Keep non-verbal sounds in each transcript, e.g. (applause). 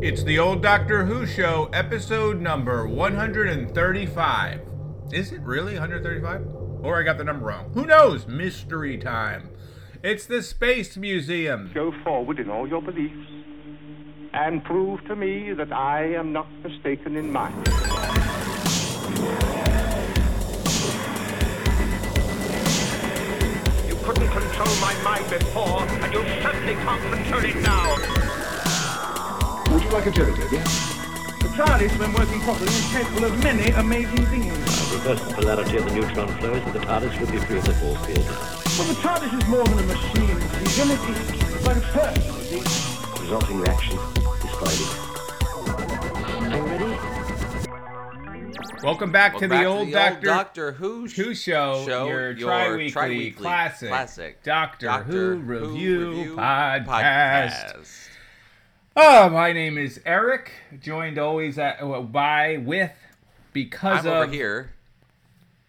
It's the old Doctor Who show, episode number 135. Is it really 135? Or I got the number wrong. Who knows? Mystery time. It's the Space Museum. Go forward in all your beliefs and prove to me that I am not mistaken in mine. You couldn't control my mind before, and you certainly can't control it now. Would you like a jelly, Toby? The TARDIS, when working properly, is capable of many amazing things. Reverse the polarity of the neutron flows and the TARDIS would be free of the force field. Well, the TARDIS is more than a machine, Stephen. It's, it's like a person, you see. Resulting reaction, describe it. Are you ready? Welcome back to the back old the Doctor Doctor Who, Who show, show, your, your tri-weekly, tri-weekly classic, classic Doctor, Doctor Who Who review, review podcast. podcast. Oh, my name is Eric, joined always at, uh, by with because I'm of over here,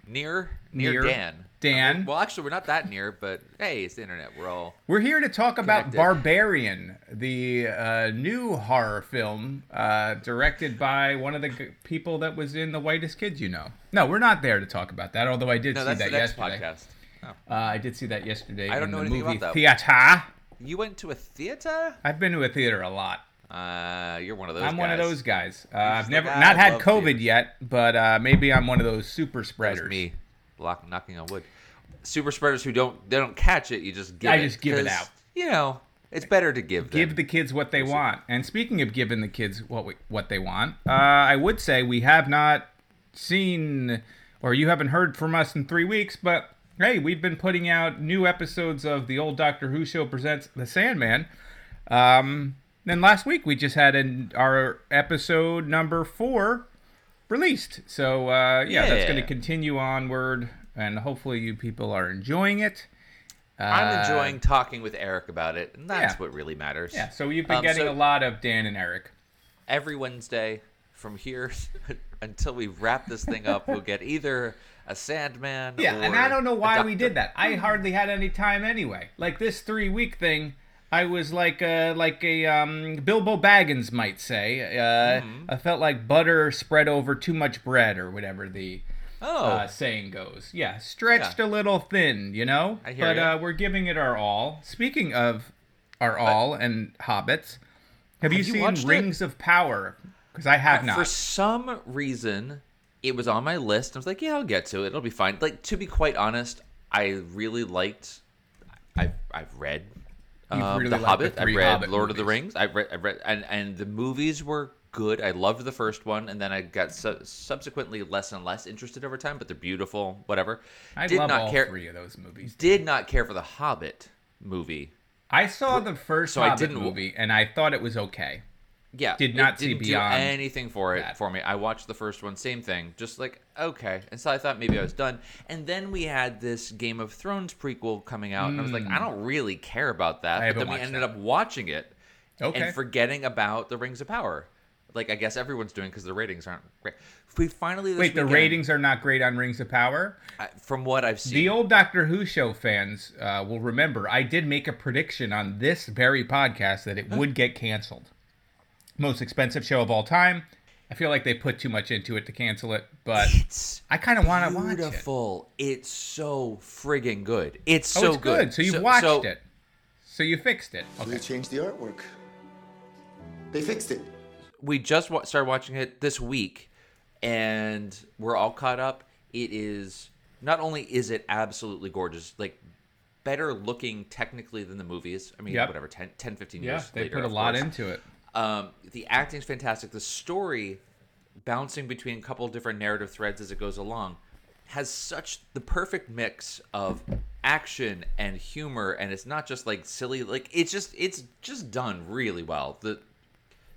near near, Near Dan. Dan. Well, actually, we're not that near, but hey, it's the internet. We're all We're here to talk about Connected. Barbarian, the uh, new horror film uh, directed by one of the g- people that was in The Whitest Kids You Know. No, we're not there to talk about that, although I did no. see that yesterday. podcast. Oh. Uh, I did see that yesterday. I don't in know the anything movie. Theater. You went to a theater? I've been to a theater a lot. Uh, you're one of those. I'm one of those guys. Uh, I've never like, "Ah, not I had COVID theaters." yet, but uh, maybe I'm one of those super spreaders. me, lock, knocking on wood. Super spreaders who don't they don't catch it. You just give I it. just give it out. You know, it's better to give. give them. the kids what they want. And speaking of giving the kids what we, what they want, uh, I would say we have not seen or you haven't heard from us in three weeks, but hey, we've been putting out new episodes of the old Doctor Who show presents The Sandman. Um, then last week we just had an, our episode number four released. So uh, yeah, that's going to continue onward, and hopefully you people are enjoying it. I'm Uh, enjoying talking with Eric about it, and that's yeah. what really matters. Yeah, so you've been Um, getting so- a lot of Dan and Eric. every Wednesday from here (laughs) until we wrap this thing up, we'll get either a Sandman. Yeah, and I don't know why we did that. I hardly had any time anyway. Like this three week thing, I was like a like a um, Bilbo Baggins might say. Uh, Mm-hmm. I felt like butter spread over too much bread, or whatever the Oh, uh, saying goes. Yeah, stretched Yeah. a little thin, you know. I hear but ya. uh, we're giving it our all. Speaking of our all and hobbits, have, you Have you seen watched it? Rings of Power? Because I have not. for some reason, it was on my list. I was like, yeah, I'll get to it. It'll be fine. Like to be quite honest, I really liked. I've I've read. Um, really the liked the Hobbit. I read Hobbit Lord of the. Rings. I read, I read, and and the movies were good. I loved the first one, and then I got su- subsequently less and less interested over time. But they're beautiful. Whatever. I Did love not all care. three of those movies. Did not care for the Hobbit movie. I saw the first So I Hobbit didn't- movie, and I thought it was okay. Yeah, Did not see didn't do beyond anything for it that. for me. I watched the first one, same thing, just like okay, and so I thought maybe I was done. And then we had this Game of Thrones prequel coming out, and I was like, I don't really care about that. I but then we ended that. up watching it Okay. and forgetting about the Rings of Power, like I guess everyone's doing because the ratings aren't great. We finally this Wait, the ratings are not great on Rings of Power. I- from what I've seen. The old Doctor Who show fans uh, will remember I did make a prediction on this very podcast that it would (laughs) get canceled. Most expensive show of all time. I feel like they put too much into it to cancel it, but it's I kind of want to watch it. beautiful. It's so friggin' good. It's Oh, so it's good. So you've watched so- it. So you fixed it. They changed the artwork. They fixed it. we just wa- started watching it this week and we're all caught up it is not only is it absolutely gorgeous like better looking technically than the movies i mean Yep. whatever 10, 10 15 Yeah, years they later put a lot course. into it. Um, the acting's fantastic the story bouncing between a couple different narrative threads as it goes along has such the perfect mix of action and humor and it's not just like silly like it's just it's just done really well the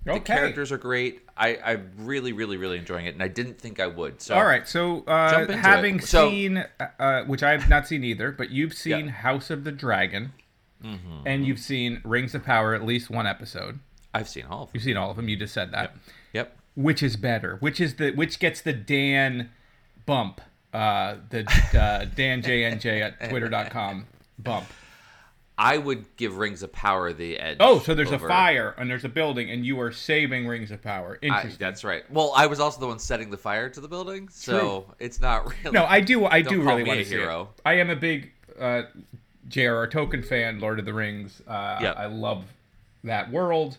the Okay. characters are great. I, I'm really, really, really enjoying it, and I didn't think I would. So, All right, so uh, having. So- seen, uh, uh, which I've not seen either, but you've seen Yeah. Mm-hmm. House of the Dragon, and you've seen Rings of Power at least one episode. I've seen all of them. You've seen all of them. You just said that. Yep. Which is better? Which is the which gets the Dan bump? Uh, the uh, Dan JNJ at (laughs) twitter.com bump. I would give Rings of Power the edge. Oh, so there's over- a fire and there's a building, and you are saving Rings of Power. I, that's right. Well, I was also the one setting the fire to the building, so it's not (laughs) really. no, I do. I do really want to hero. it. I am a big uh, J.R.R. Tolkien fan. Lord of the Rings. Uh, Yep. I love that world.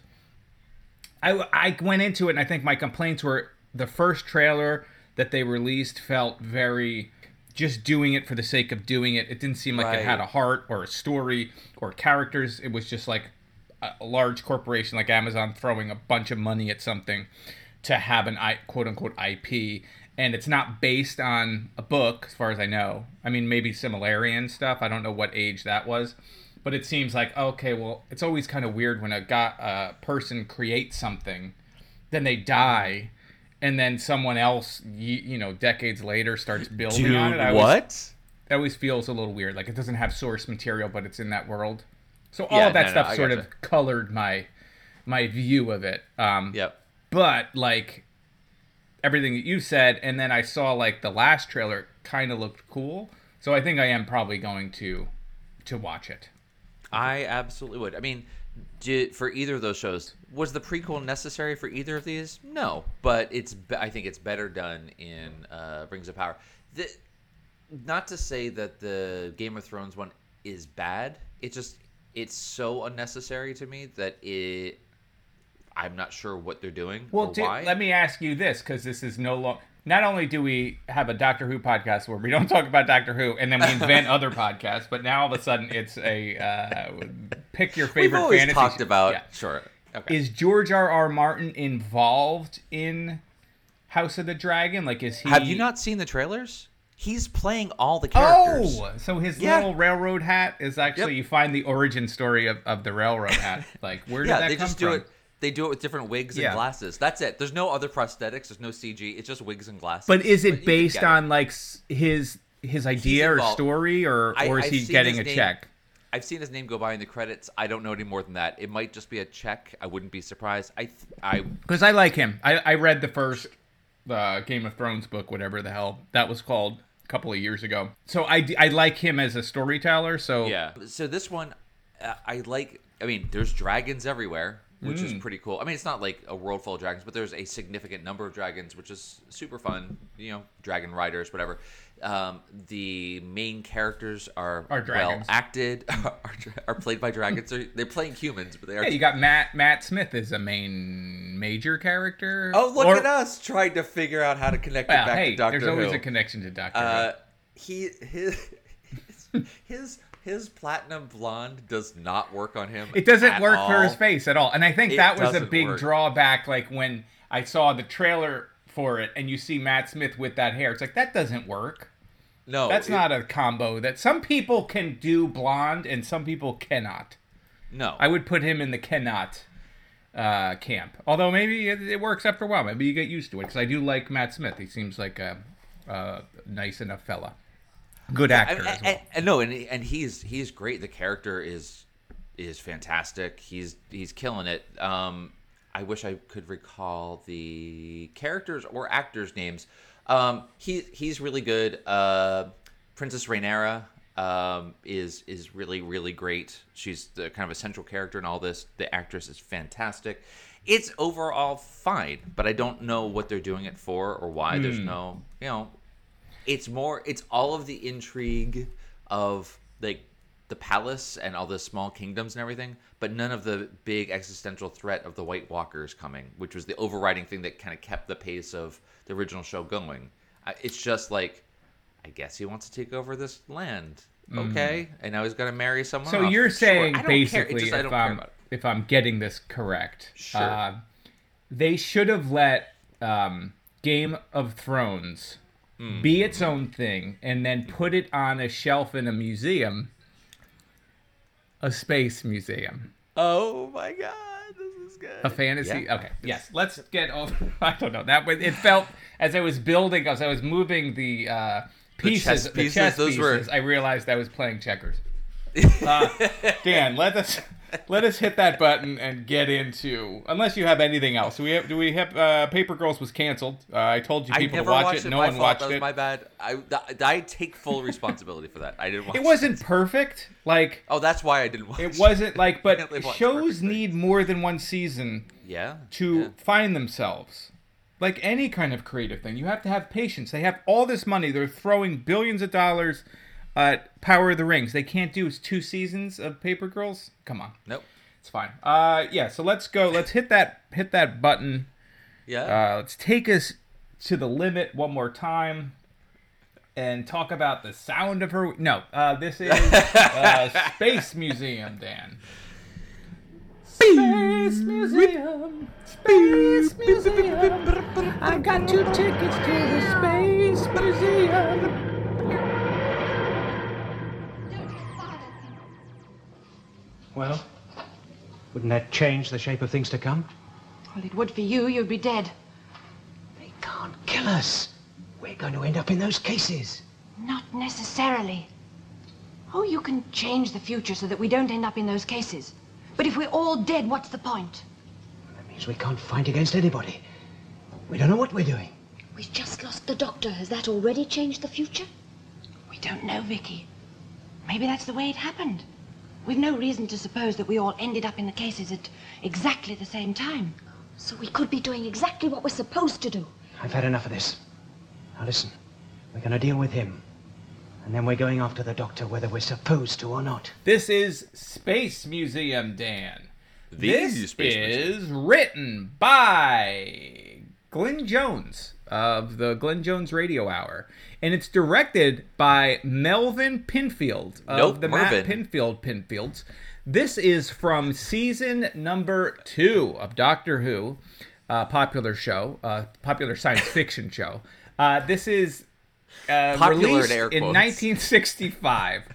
I I went into it, and I think my complaints were the first trailer that they released felt very just doing it for the sake of doing it. It didn't seem like it had a heart or a story or characters. It was just like a, a large corporation like Amazon throwing a bunch of money at something to have an I, quote unquote IP. And it's not based on a book, as far as I know. I mean, maybe Silmarillion stuff. I don't know what age that was, but it seems like okay. Well, it's always kind of weird when a guy, a person creates something, then they die, and then someone else, you, you know, decades later starts building on it. I always- what? it always feels a little weird. Like it doesn't have source material, but it's in that world. So all Yeah, of that no, no, stuff I sort gotcha. of colored my my view of it. Um, Yep. But like everything that you said, and then I saw like the last trailer kind of looked cool. So I think I am probably going to to watch it. I absolutely would. I mean, did, for either of those shows, was the prequel necessary for either of these? No, but it's. I think it's better done in uh, Rings of Power. The, not to say that the Game of Thrones one is bad. It just it's so unnecessary to me that it. I'm not sure what they're doing Well, or do- why. let me ask you this because this is no longer. Not only do we have a Doctor Who podcast where we don't talk about Doctor Who, and then we invent other (laughs) podcasts, but now all of a sudden it's a uh, pick your (laughs) favorite We've always fantasy. talked about Yeah. sure. Okay. Is George R. R. Martin involved in House of the Dragon? Like, is he? Have you not seen the trailers? He's playing all the characters. Oh, so his Yeah. little railroad hat is actually Yep. you find the origin story of, of the railroad hat. (laughs) Like, where did yeah, that they come just from? do it. They do it with different wigs Yeah. and glasses. That's it. There's no other prosthetics. There's no CG. It's just wigs and glasses. But is it can based get it. on like his his idea or story, or I- or is I've he getting a name- check? I've seen his name go by in the credits. I don't know any more than that. It might just be a check. I wouldn't be surprised. I, th- I, Because I like him. I, I read the first uh, Game of Thrones book, whatever the hell that was called, a couple of years ago. So I, I like him as a storyteller. So yeah. So this one, uh, I like. I mean, there's dragons everywhere, which Mm. is pretty cool. I mean, it's not like a world full of dragons, but there's a significant number of dragons, which is super fun. You know, dragon riders, whatever. Um, the main characters are, Are well acted, (laughs) are, are played by dragons. They're, they're playing humans, but they are Yeah, you got Matt Matt Smith is a main major character. Oh, look Or- at us trying to figure out how to connect it back hey, to Doctor there's always Who. a connection to Doctor uh, he his (laughs) his his platinum blonde does not work on him. It doesn't work for his face at all, and I think It that was a big work. drawback. Like when I saw the trailer for it, and you see Matt Smith with that hair, it's like that doesn't work. No, That's it- not a combo that some people can do blonde and some people cannot. no. I would put him in the cannot uh, camp. Although maybe it, it works after a while. Maybe you get used to it because I do like Matt Smith. He seems like a, a nice enough fella, good actor and, as well. no, and and he's he's great. The character is is fantastic. He's he's killing it. Um, I wish I could recall the characters or actors' names. Um, he he's really good. Uh, Princess Rhaenyra um, is is really really great. She's the kind of a central character in all this. The actress is fantastic. It's overall fine, but I don't know what they're doing it for or why. There's no, you know, it's more it's all of the intrigue of like the palace and all the small kingdoms and everything but none of the big existential threat of the white walkers coming which was the overriding thing that kind of kept the pace of the original show going it's just like i guess he wants to take over this land okay and now he's got to marry someone Mm. so off. you're saying I don't care. It's basically, just if I'm if I'm getting this correct, Sure. uh, they should have let um, Game of Thrones Hmm. be its own thing and then put it on a shelf in a museum, a space museum. oh my god this is good A fantasy. Yeah. Okay. Yes. Let's get over. (laughs) I don't know. That was. It felt as I was building, as I was moving the uh, pieces, chess the pieces, chess those pieces. were- I realized I was playing checkers. (laughs) Uh, Dan, let us let us hit that button and get into. Unless you have anything else, do we have? Do we have? Uh, Paper Girls was canceled. Uh, I told you people to watch it. it. No one fault. watched that was it. my bad. I, I take full responsibility for that. I didn't watch It wasn't perfect. Like Oh, that's why I didn't watch it wasn't like. But (laughs) shows need more than one season Yeah. to yeah. find themselves. Like any kind of creative thing, you have to have patience. They have all this money. They're throwing billions of dollars at Power of the Rings. They can't do two seasons of Paper Girls. Come on, Nope. it's fine. Uh, yeah. So let's go. Let's hit that hit that button. Yeah. Uh, let's take us to the limit one more time and talk about the sound of her. No, uh, this is uh, (laughs) Space Museum, Dan. Space Museum. Space Museum. I got two tickets to the Space Museum. Well, wouldn't that change the shape of things to come? Well, it would for you. You'd be dead. They can't kill us. We're going to end up in those cases. Not necessarily. Oh, you can change the future so that we don't end up in those cases. But if we're all dead, what's the point? That means we can't fight against anybody. We don't know what we're doing. We've just lost the doctor. Has that already changed the future? We don't know, Vicky. Maybe that's the way it happened. We've no reason to suppose that we all ended up in the cases at exactly the same time. So we could be doing exactly what we're supposed to do. I've had enough of this. Now listen, we're going to deal with him. And then we're going after the doctor whether we're supposed to or not. This is Space Museum, Dan. The this Space is written by Glenn Jones of the Glenn Jones Radio Hour, and it's directed by Melvin Pinfield of Nope, the Mervin. Matt Pinfield Pinfields. This is from season number two of Doctor Who, uh, popular show, uh, popular science fiction show. Uh, this is uh, Popular in released air in 1965.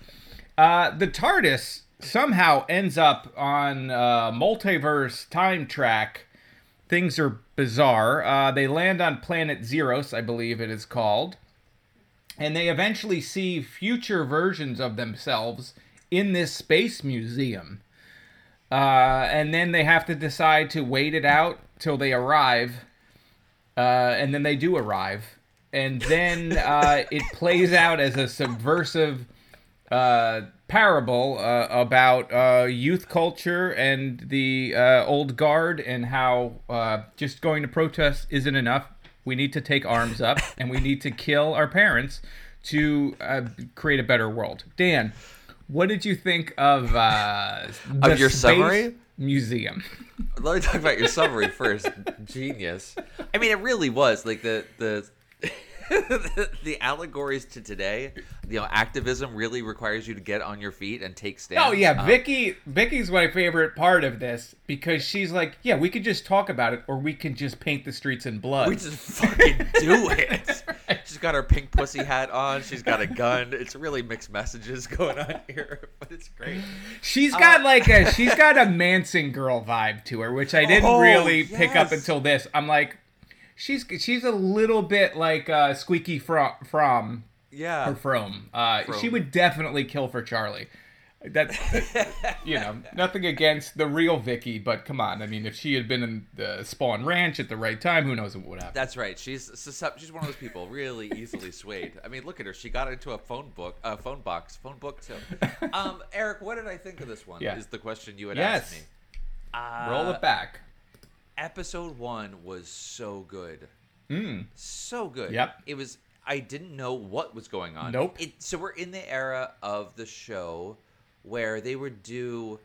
Uh, the TARDIS somehow ends up on uh, multiverse time track. Things are bizarre. Uh, they land on planet Xeros, I believe it is called, and they eventually see future versions of themselves in this space museum. Uh, and then they have to decide to wait it out till they arrive. Uh, and then they do arrive. And then uh, it plays out as a subversive uh, parable uh, about uh, youth culture and the uh, old guard and how uh, just going to protest isn't enough. We need to take arms up (laughs) and we need to kill our parents to uh, create a better world. Dan, what did you think of uh, the your summary? museum? Let me talk about your summary first. (laughs) Genius. I mean, it really was like the the (laughs) the allegories to today. You know, activism really requires you to get on your feet and take stand. Oh yeah, Um, Vicky. Vicky's my favorite part of this because she's like, yeah, we could just talk about it, or we can just paint the streets in blood. We just fucking do (laughs) it. She's got her pink pussy hat on. She's got a gun. It's really mixed messages going on here, (laughs) but it's great. She's Uh, got like a she's got a Manson girl vibe to her, which I didn't Oh, really pick up until this. I'm like, she's she's a little bit like uh, Squeaky from from Yeah. or from. Uh, From. She would definitely kill for Charlie. That's (laughs) you know nothing against the real Vicky, but come on. I mean, if she had been in the Spahn Ranch at the right time, who knows what would happen? That's right. She's she's one of those people really easily swayed. I mean, look at her. She got into a phone book, a phone box, phone book too. (laughs) Um, Eric, what did I think of this one? Yeah. Is the question you had Yes. asked me. Uh, Roll it back. Episode one was so good. Mm. So good. Yep. It was. I didn't know what was going on. Nope. It, so we're in the era of the show where they would do.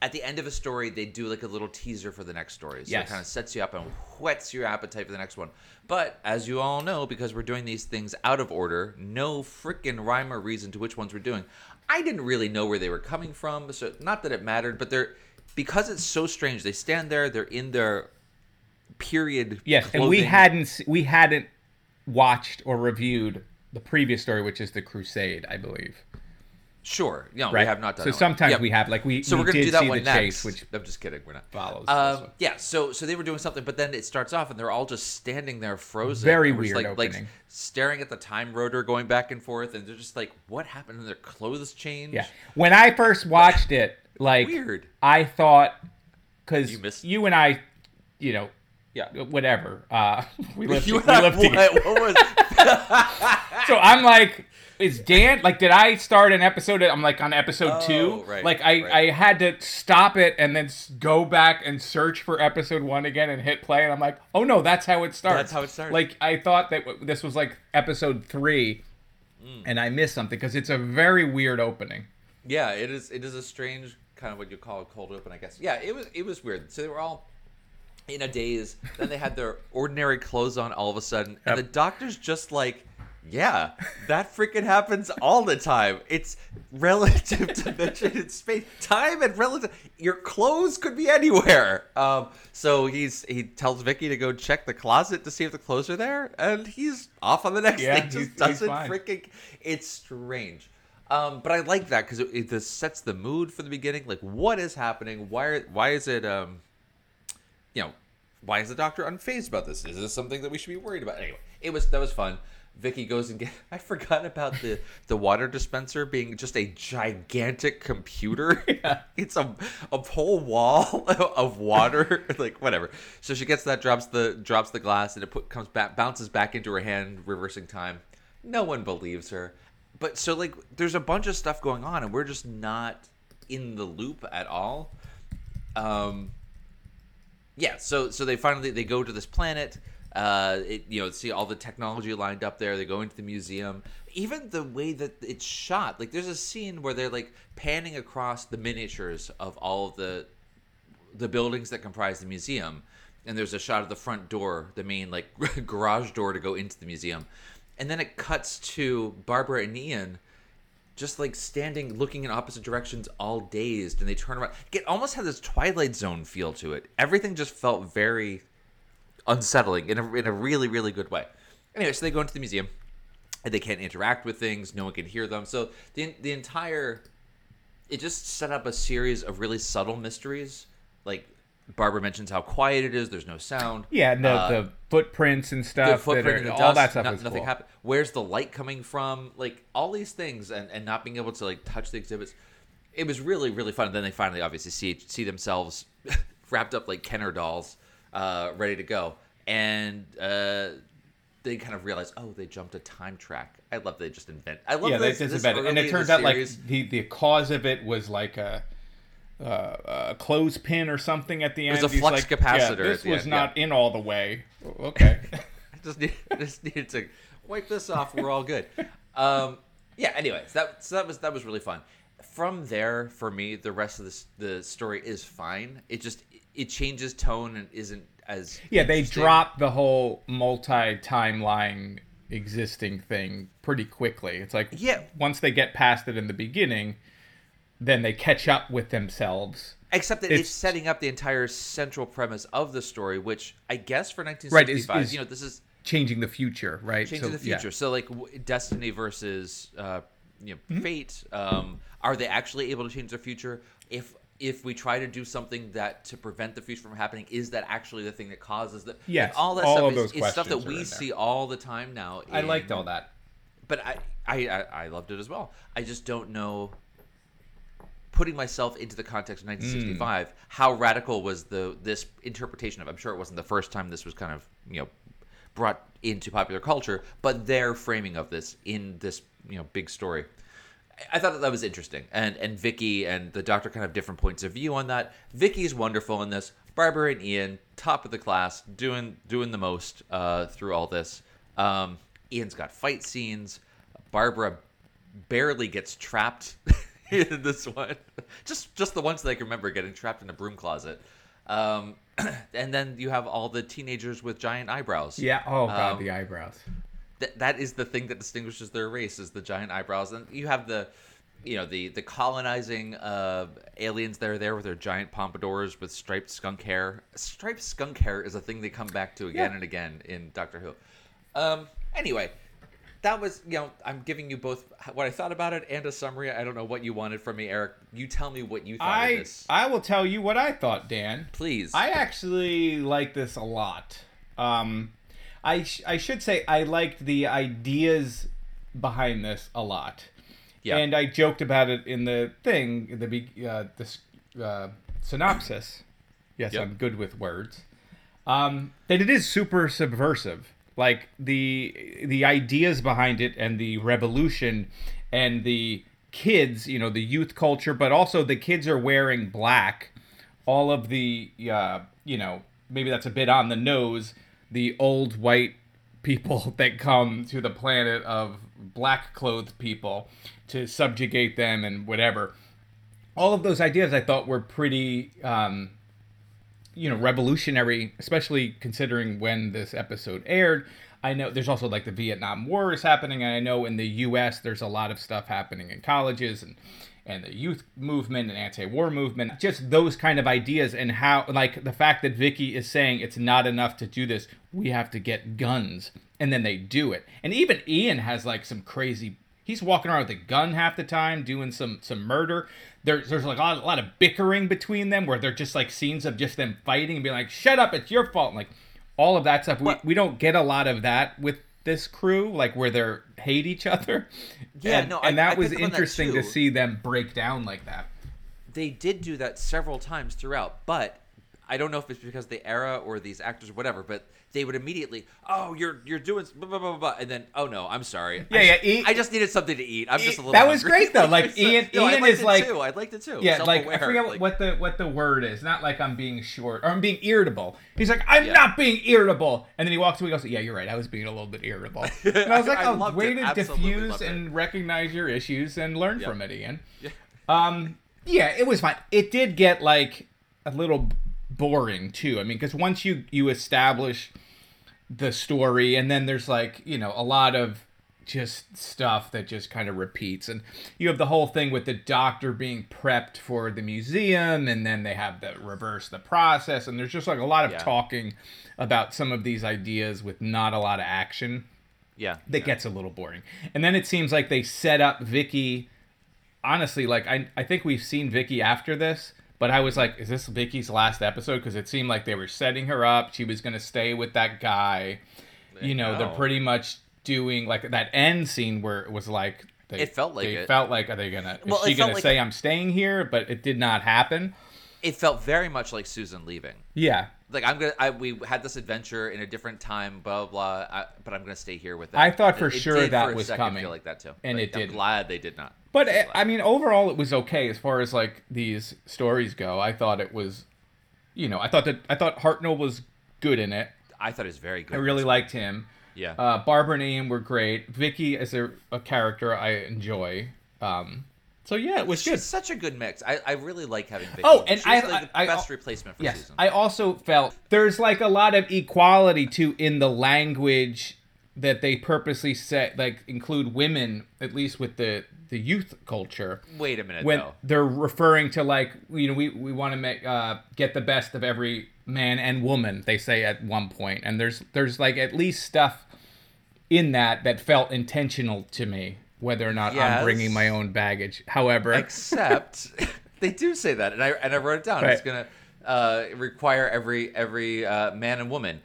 At the end of a story, they do like a little teaser for the next story. So Yes. it kind of sets you up and whets your appetite for the next one. But as you all know, because we're doing these things out of order, no freaking rhyme or reason to which ones we're doing. I didn't really know where they were coming from, so not that it mattered, but they're because it's so strange. They stand there, they're in their period. Yes, and we hadn't we hadn't watched or reviewed the previous story, which is the Crusade, I believe. Sure. No, Right. we have not done. So sometimes Yeah. we have, like, we- So we we're gonna did do that one next. chase, which I'm just kidding. We're not. follows Um, yeah. So so they were doing something, but then it starts off and they're all just standing there frozen. Very and we're just, weird like, like opening. staring at the time rotor going back and forth, and they're just like, "What happened?" And their clothes change. Yeah. When I first watched it, like Weird. I thought because You missed- you and I, you know, Yeah. whatever. Uh, (laughs) we lived, You we lived what, what was? (laughs) (laughs) So I'm like, is Dan like? Did I start an episode? I'm like on episode Oh, two. right, like I, right. I had to stop it and then go back and search for episode one again and hit play. And I'm like, oh no, that's how it starts. That's how it starts. Like I thought that w- this was like episode three, Mm. and I missed something because it's a very weird opening. Yeah, it is. It is a strange kind of what you call a cold open, I guess. Yeah, it was. It was weird. So they were all in a daze. then they had their (laughs) ordinary clothes on all of a sudden, and the doctor's just like, "Yeah, that freaking happens all the time. It's relative (laughs) dimension in space, time, and relative. Your clothes could be anywhere." Um, so he's he tells Vicky to go check the closet to see if the clothes are there, and he's off on the next Yeah, thing. Just doesn't freaking. It's strange. Um, but I like that because it, it just sets the mood for the beginning. Like, what is happening? Why? Are, why is it? Um, you know, why is the doctor unfazed about this? Is this something that we should be worried about? Anyway, it was that was fun. Vicky goes and get. (laughs) I forgot about the the water dispenser being just a gigantic computer. (laughs) It's a a whole wall (laughs) of water, like whatever. So she gets that, drops the drops the glass, and it put, comes back, bounces back into her hand, reversing time. No one believes her. But so like, there's a bunch of stuff going on, and we're just not in the loop at all. Um, yeah so so they finally they go to this planet uh it, you know see all the technology lined up there they go into the museum even the way that it's shot like there's a scene where they're like panning across the miniatures of all of the the buildings that comprise the museum and there's a shot of the front door the main like (laughs) garage door to go into the museum and then it cuts to barbara and ian just like standing looking in opposite directions all dazed and they turn around. It almost had this twilight zone feel to it. Everything just felt very unsettling in a, in a really really good way. Anyway so they go into the museum and they can't interact with things. No one can hear them. So the, the entire it just set up a series of really subtle mysteries like barbara mentions how quiet it is there's no sound Yeah, the, Uh, the footprints and the stuff. that footprint are- in the all dust, that stuff no- nothing cool. happened. Where's the light coming from? Like all these things, and, and not being able to like touch the exhibits. It was really really fun. And then they finally obviously see see themselves (laughs) wrapped up like Kenner dolls, uh, ready to go, and uh, they kind of realize, oh, they jumped a time track. I love they just invent. I love yeah, this, this better. early And it turns out like the the cause of it was like a. Uh, a clothespin or something at the end. was a flux like, capacitor Yeah, this was end, not in all the way. Okay. (laughs) (laughs) Just need, just needed to wipe this off. We're all good. Um, yeah. Anyways, that so that was that was really fun. From there, for me, the rest of this the story is fine. It just it changes tone and isn't as yeah, they drop the whole multi-timeline existing thing pretty quickly. It's like Yeah. once they get past it in the beginning, then they catch up with themselves. Except that it's, It's- setting up the entire central premise of the story, which I guess for Right, is- 1965, is you know, this is Changing the future, right? changing So, the yeah. future. So like destiny versus uh, you know Mm-hmm. fate. Um, are they actually able to change their future? If if we try to do something that to prevent the future from happening, is that actually the thing that causes the? Yes, like, all that all stuff of is, is stuff that we see all the time now. I liked all that. but I, I I I loved it as well. I just don't know. Putting myself into the context of 1965, Hmm. how radical was the this interpretation of? I'm sure it wasn't the first time this was kind of you know brought into popular culture, but their framing of this in this you know big story. I- thought that, that was interesting, and and Vicky and the Doctor kind of different points of view on that. Vicky's wonderful in this. Barbara and Ian, top of the class, doing doing the most uh, through all this. Um, Ian's got fight scenes. Barbara barely gets trapped (laughs) (laughs) this one. Just just the ones that I can remember getting trapped in a broom closet. Um, (clears throat) and then you have all the teenagers with giant eyebrows. Yeah. Oh god, Um, the eyebrows. Th- that is the thing that distinguishes their race is the giant eyebrows and you have the you know the the colonizing uh, aliens that are there with their giant pompadours with striped skunk hair striped skunk hair is a thing they come back to again Yeah. and again in doctor who um anyway that was you know I'm giving you both what I thought about it and a summary. I don't know what you wanted from me, Eric. You tell me what you thought of I this. I will tell you what I thought, Dan. Please. I actually like this a lot. Um, I sh- I should say I liked the ideas behind this a lot. Yeah. And I joked about it in the thing, the be- uh, this uh, synopsis. Yes, Yep. I'm good with words. Um, that it is super subversive. Like the the ideas behind it and the revolution and the kids, you know, the youth culture, but also the kids are wearing black. All of the, uh, you know, maybe that's a bit on the nose. The old white people (laughs) that come to the planet of black clothed people to subjugate them and whatever. All of those ideas I thought were pretty, um, you know, revolutionary, especially considering when this episode aired. I know there's also like the Vietnam War is happening, and I know in the U.S. there's a lot of stuff happening in colleges and and the youth movement and anti-war movement. Just those kind of ideas and how, like the fact that Vicky is saying it's not enough to do this, we have to get guns, and then they do it. And even Ian has like some crazy. He's walking around with a gun half the time, doing some some murder. There's there's like a lot, a lot of bickering between them, where they're just like scenes of just them fighting and being like, "Shut up, it's your fault." And Like all of that stuff. We, we don't get a lot of that with this crew, like where they're hate each other. (laughs) Yeah, and, no, and I- that I was on that interesting to see them break down like that. they did do that several times throughout, but I don't know if it's because the era or these actors or whatever, but they would immediately, oh, you're you're doing blah blah blah, blah, blah," and then oh no, I'm sorry. Yeah, I yeah, E- I just needed something to eat. I'm just a little. that was great though. Like Ian, (laughs) no, I Ian is it like, too. I liked it too. Yeah, like I forget like- what the what the word is. Not like I'm being short or I'm being irritable. He's like, I'm Yeah. not being irritable, and then he walks away. and goes, Yeah, you're right. I was being a little bit irritable. (laughs) And I was like, I Oh, way it. to Absolutely diffuse loved it. and recognize your issues and learn Yep. from it, Ian. Um, yeah, it was fine. It did get like a little boring too. I mean, because once you you establish the story, and then there's like you know a lot of just stuff that just kind of repeats, and you have the whole thing with the doctor being prepped for the museum, and then they have the reverse the process, and there's just like a lot of Yeah. talking about some of these ideas with not a lot of action yeah, that gets a little boring. And then it seems like they set up Vicky. Honestly, like I, I think we've seen Vicky after this, but I was like, is this Vicky's last episode? Because it seemed like they were setting her up. She was going to stay with that guy. You know, they're pretty much doing like that end scene where it was like. They, It felt like they it. felt like are they gonna is Well, she it felt gonna like say I'm staying here? But it did not happen. it felt very much like Susan leaving. Yeah, Like I'm gonna, I, we had this adventure in a different time, blah blah, blah I, but I'm gonna stay here with that. I thought for It- it sure did that for was second coming, Feel like that too, and it I'm didn't. glad they did not. But uh, I mean, overall, it was okay as far as like these stories go. I thought it was, you know, I thought that I thought Hartnell was good in it. I thought it was very good. I really liked him. Yeah. Uh, Barbara and Ian were great. Vicky as a, a character I enjoy. Um, so yeah, it was She's good. such a good mix. I, I really like having Vicky. Oh, and She's I- like the I- I- best replacement for Yes, Susan. I also felt there's like a lot of equality too in the language that they purposely set, like include women, at least with the the youth culture. Wait a minute when though. they're referring to like you know we we want to make uh, get the best of every man and woman they say at one point and there's there's like at least stuff in that that felt intentional to me whether or not Yes. I'm bringing my own baggage however Except (laughs) (laughs) they do say that, and I and I wrote it down. It's gonna uh, require every every uh, man and woman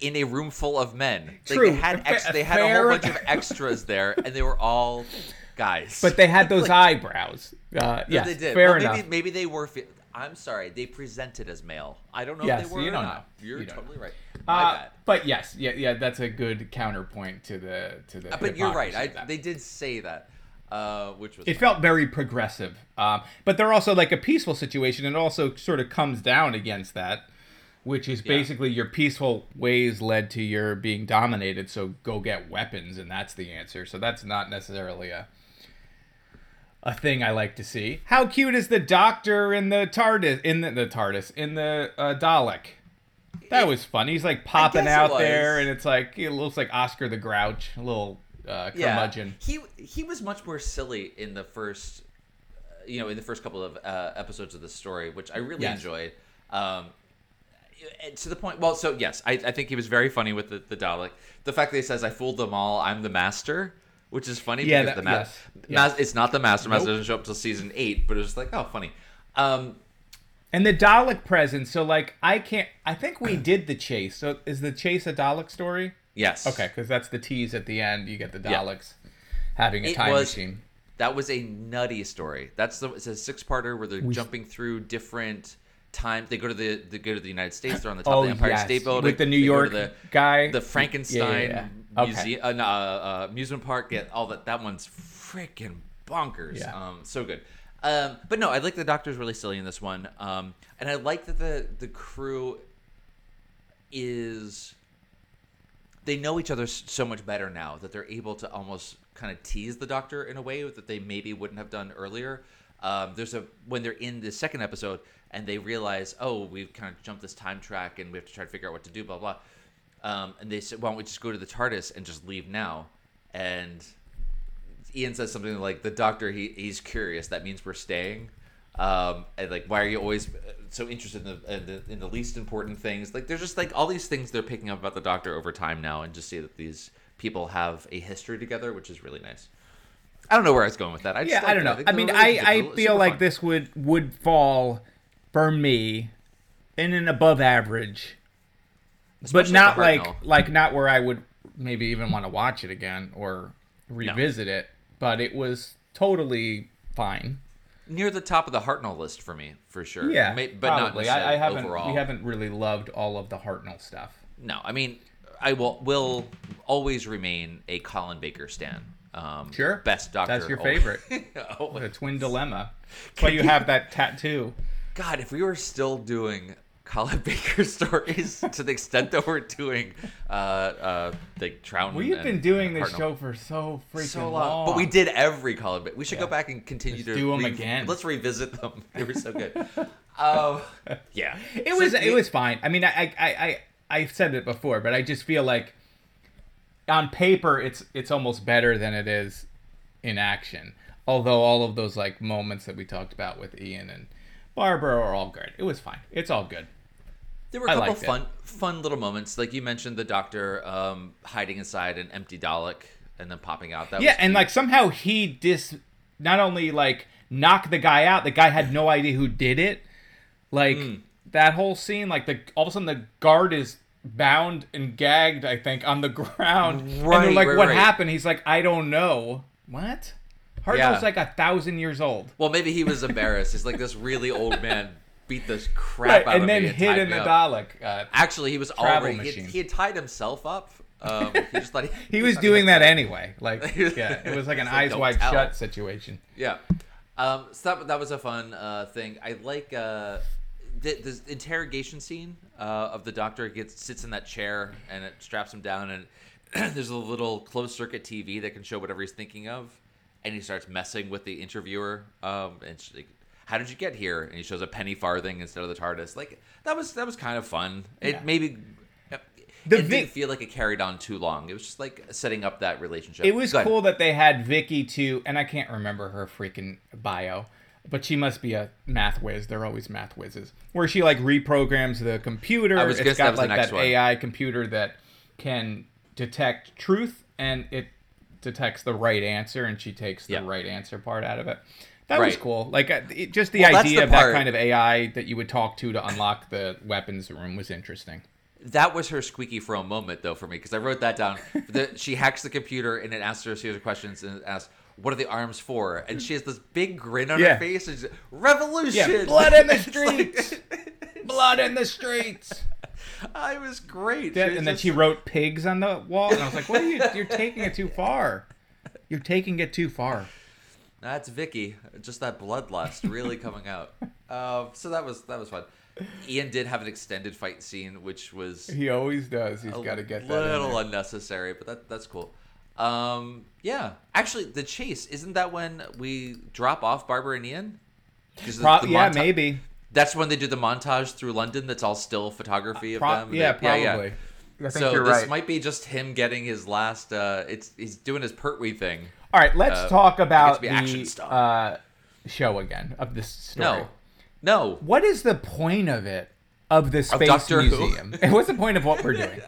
in a room full of men. Like, True. they had ex- they had a whole bunch of extras there, and they were all guys. but they had (laughs) those Like, eyebrows uh, yes they did. fair Well, enough Maybe, maybe they were. Fe- I'm sorry, they presented as male. I don't know Yes, if they were you or not. know. You're You totally right. My uh, but yes yeah yeah that's a good counterpoint to the to the But you're right. I, they did say that, uh, which was it felt very progressive. Um, but they're also like a peaceful situation, and it also sort of comes down against that, which is basically your peaceful ways led to your being dominated. So go get weapons, and that's the answer. So that's not necessarily a a thing I like to see. How cute is the doctor in the TARDIS in the, the TARDIS in the uh, Dalek? That was fun. He's like popping out there, and it's like it looks like Oscar the Grouch, a little uh, curmudgeon. He he was much more silly in the first, uh, you know, in the first couple of uh, episodes of the story, which I really Yes. enjoyed. Um, to the point. Well, so yes, I, I think he was very funny with the, the Dalek. The fact that he says, "I fooled them all. I'm the master," which is funny Yeah, because that- the ma- yes, yes. it's not the master. Master Nope. doesn't show up till season eight, but it was like, oh, funny. Um, And the Dalek presence. So like, I can't. I think we (clears throat) did the chase. So is the chase a Dalek story? yes. Okay, because that's the tease at the end. You get the Yeah. Daleks having a It time was- machine. That was a nutty story. That's the it's a six parter where they're We- jumping through different times. They go to the they go to the United States. They're on the top Oh, of the Empire yes. State Building With the New They York the, guy? the Frankenstein Yeah, yeah, yeah. Okay. museum, uh, uh, uh, amusement park. Yeah, all that. That one's freaking bonkers. Yeah. Um, so good. Um, but no, I like the Doctor's really silly in this one. Um, and I like that the the crew is they know each other so much better now that they're able to almost kind of tease the doctor in a way that they maybe wouldn't have done earlier. Um, there's a when they're in the second episode and they realize, oh, we've kind of jumped this time track and we have to try to figure out what to do, blah blah. Um, and they said, why don't we just go to the TARDIS and just leave now? And Ian says something like, "The doctor, he he's curious. That means we're staying." Um, and like, why are you always uh, so interested in the, in the in the least important things? Like, there's just like all these things they're picking up about the doctor over time now, and just see that these people have a history together, which is really nice. I don't know where I was going with that. I just yeah, I don't know. I, think mean, the I, I feel like fun. this would would fall for me in an above average, Especially but not like like not where I would maybe even want to watch it again or revisit it. But it was totally fine. near the top of the Hartnell list for me, for sure. Yeah, May- but not probably. I, I haven't. overall. We haven't really loved all of the Hartnell stuff. No, I mean, I will will always remain a Colin Baker stan. Um, Sure, best doctor. That's your always. favorite. (laughs) Oh, the twin dilemma. (laughs) Why you have that tattoo. God, if we were still doing Colin (laughs) Baker stories to the extent that we're doing, uh, uh, like Trout. We've been doing this Hartnell. show for so freaking so long. long, but we did every Colin Baker. We should go back and continue Let's to do 'em re- again. Let's revisit them. (laughs) They were so good. (laughs) Um, yeah, It So was it was fine. I mean, I I I I've said it before, but I just feel like on paper it's it's almost better than it is in action. Although all of those like moments that we talked about with Ian and Barbara are all good. It was fine. It's all good. There were a couple liked it. fun, fun little moments, like you mentioned, the doctor um, hiding inside an empty Dalek and then popping out. That yeah, and like somehow he dis not only like knocked the guy out, the guy had no idea who did it. Like Hmm. that whole scene, like the all of a sudden the guard is bound and gagged, I think, on the (laughs) ground. Right, and they're like, right, What right. happened? He's like, I don't know. What? Hartnell's Yeah. like a thousand years old. Well, maybe he was embarrassed. He's like this really old man beat the crap Right, out of me. and then hid in the. Dalek. Uh, Actually, he was already he had, he had tied himself up. Um, he just thought he, (laughs) he was doing that anyway. Like, (laughs) yeah, it was like (laughs) an like, eyes wide tell. shut situation. Yeah. Um, so that, that was a fun uh, thing. I like uh, the, the interrogation scene uh, of the doctor gets sits in that chair and it straps him down and (clears throat) there's a little closed circuit TV that can show whatever he's thinking of, and he starts messing with the interviewer. Um, and like, "How did you get here?" And he shows a penny farthing instead of the TARDIS. Like that was that was kind of fun. It Yeah. maybe. The it Vic- didn't feel like it carried on too long. It was just like setting up that relationship. It was cool that they had Vicky too, and I can't remember her freaking bio, but she must be a math whiz. They're always math whizzes. Where she like reprograms the computer. I was gonna it's say that got was the like next that one. AI computer that can detect truth, and it detects the right answer, and she takes the Yeah. right answer part out of it. That was cool. Like uh, it, just the Well, idea the of that kind of AI that you would talk to to unlock the weapons room was interesting. That was her squeaky fro moment, though, for me, because I wrote that down. (laughs) the, she hacks the computer and it asks her a series of questions and it asks, "What are the arms for?" And she has this big grin on Yeah. her face. And she's, Revolution! Yeah, blood in the It's (laughs) like- (laughs) streets. Blood in the streets. I was great. That- was and then she wrote pigs on the wall, and I was like, "What are you? You're taking it too far. You're taking it too far." That's Vicky. Just that bloodlust really (laughs) coming out. Um, so that was that was fun. Ian did have an extended fight scene, which was He always does. He's got to get that. little unnecessary, but that that's cool. Um, yeah, actually, the chase isn't that when we drop off Barbara and Ian? Pro- the yeah, monta- maybe. That's when they do the montage through London. That's all still photography of Pro- them. yeah, They- probably. I think so you're this right. might be just him getting his last. Uh, it's he's doing his Pertwee thing. All right, let's Uh, talk about action the stuff. uh, show again of this story. No, no. What is the point of it? of the space Who. museum. and (laughs) what's the point of what we're (laughs) doing?